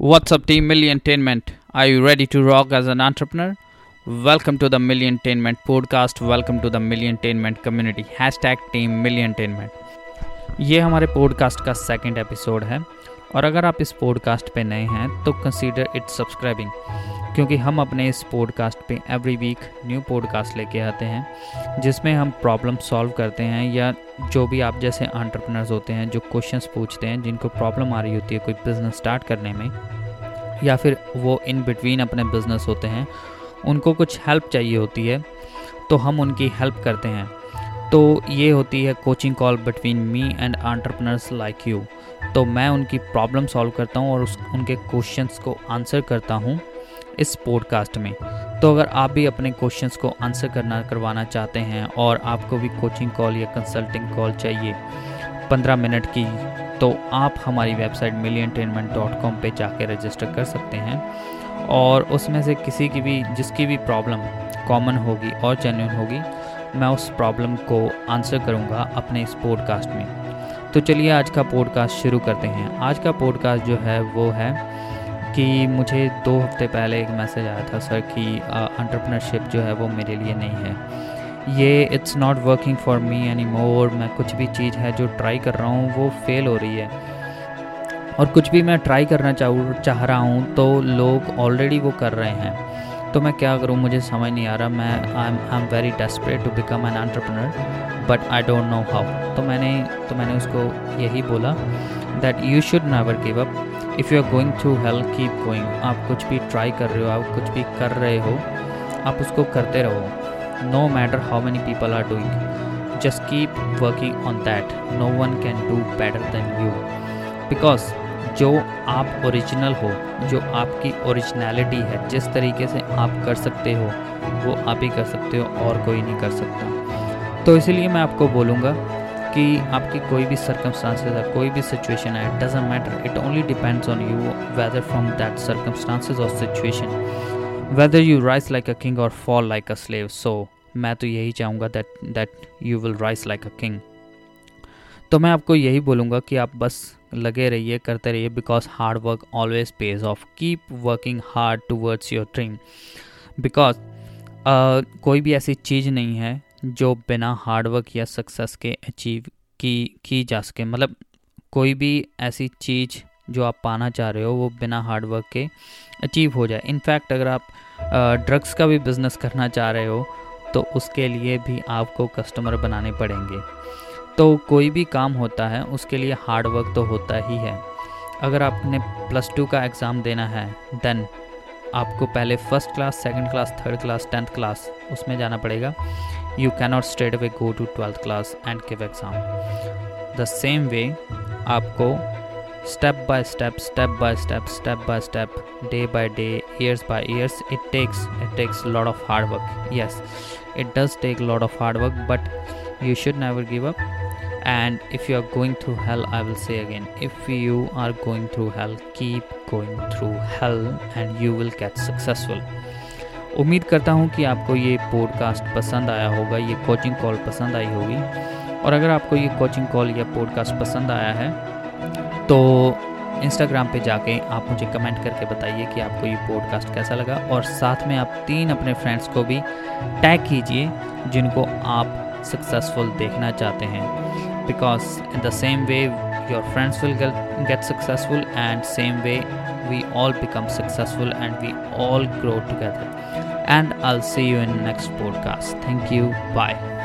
What's up, team Milliontainment? Are you ready to rock as an entrepreneur? Welcome to the Milliontainment podcast. Welcome to the Milliontainment community. Hashtag team Milliontainment. ये हमारे podcast का second episode है और अगर आप इस podcast पे नए हैं तो कंसीडर इट सब्सक्राइबिंग क्योंकि हम अपने इस पॉडकास्ट पे एवरी वीक न्यू पॉडकास्ट लेके आते हैं, जिसमें हम प्रॉब्लम सॉल्व करते हैं या जो भी आप जैसे एंटरप्रेनर्स होते हैं, जो क्वेश्चंस पूछते हैं, जिनको प्रॉब्लम आ रही होती है कोई बिज़नेस स्टार्ट करने में, या फिर वो इन बिटवीन अपने बिज़नेस होते हैं, उनको कुछ हेल्प चाहिए होती है तो हम उनकी हेल्प करते हैं। तो ये होती है coaching call between me and entrepreneurs like you तो मैं उनकी प्रॉब्लम सॉल्व करता हूँ और उस, उनके क्वेश्चंस को आंसर करता हूँ। इस पॉडकास्ट में। तो अगर आप भी अपने क्वेश्चंस को आंसर करना, करवाना चाहते हैं और आपको भी कोचिंग कॉल या कंसल्टिंग कॉल चाहिए पंद्रह मिनट की तो आप हमारी वेबसाइट मिलियनटेनमेंट डॉट कॉम पर जाकर रजिस्टर कर सकते हैं। और उसमें से किसी की भी, जिसकी भी प्रॉब्लम कॉमन होगी और जेन्यून होगी, मैं उस प्रॉब्लम को आंसर करूँगा अपने इस पॉडकास्ट में। तो चलिए आज का पॉडकास्ट शुरू करते हैं। आज का पॉडकास्ट जो है, वो है कि मुझे दो हफ़्ते पहले एक मैसेज आया था, सर, कि एंटरप्रेन्योरशिप जो है वो मेरे लिए नहीं है। ये it's not working for me any more मैं कुछ भी चीज़ है जो ट्राई कर रहा हूँ, वो फेल हो रही है। और कुछ भी मैं ट्राई करना चाहूँ, चाह रहा हूँ तो लोग ऑलरेडी वो कर रहे हैं। तो मैं क्या करूँ, मुझे समझ नहीं आ रहा, मैं I am I am very desperate to become an entrepreneur but I don't know how तो मैंने तो मैंने उसको यही बोला that you should never give up if you are going through help keep going आप कुछ भी ट्राई कर रहे हो, आप कुछ भी कर रहे हो, आप उसको करते रहो। No matter how many people are doing just keep working on that no one can do better than you because जो आप ओरिजिनल हो, जो आपकी ओरिजिनलिटी है, जिस तरीके से आप कर सकते हो, वो आप ही कर सकते हो और कोई नहीं कर सकता। तो इसलिए मैं आपको बोलूँगा कि आपकी कोई भी सर्कमस्टांसेस है कोई भी सिचुएशन है it doesn't matter it only depends on you whether from that circumstances और situation whether you rise like a king और fall like a slave so मैं तो यही चाहूँगा that that you will rise like a king तो मैं आपको यही बोलूँगा कि आप बस लगे रहिए, करते रहिए because hard work always pays off keep working hard towards your dream because कोई भी ऐसी चीज़ नहीं है जो बिना हार्डवर्क या सक्सेस के अचीव की की जा सके। मतलब कोई भी ऐसी चीज़ जो आप पाना चाह रहे हो, वो बिना हार्डवर्क के अचीव हो जाए। इनफैक्ट अगर आप ड्रग्स का भी बिज़नेस करना चाह रहे हो तो उसके लिए भी आपको कस्टमर बनाने पड़ेंगे। तो कोई भी काम होता है, उसके लिए हार्डवर्क तो होता ही है। अगर आपने प्लस टू का एग्ज़ाम देना है देन आपको पहले first class second class third class tenth class उसमें जाना पड़ेगा। you cannot straight away go to 12th class and give exam the same way आपको step by step step by step step by step day by day years by years it takes it takes a lot of hard work yes it does take a lot of hard work but you should never give up and if you are going through hell i will say again if you are going through hell keep going through hell and you will get successful उम्मीद करता हूँ कि आपको ये podcast पसंद आया होगा, ये कोचिंग कॉल पसंद आई होगी। और अगर आपको ये कोचिंग कॉल या पॉडकास्ट पसंद आया है तो इंस्टाग्राम पे जाके आप मुझे कमेंट करके बताइए कि आपको ये पॉडकास्ट कैसा लगा। और साथ में आप तीन अपने फ्रेंड्स को भी टैग कीजिए, जिनको आप सक्सेसफुल देखना चाहते हैं। Because in the same way your friends will get successful and same way we all become successful and we all grow together. And i'll see you in next podcast. Thank you. Bye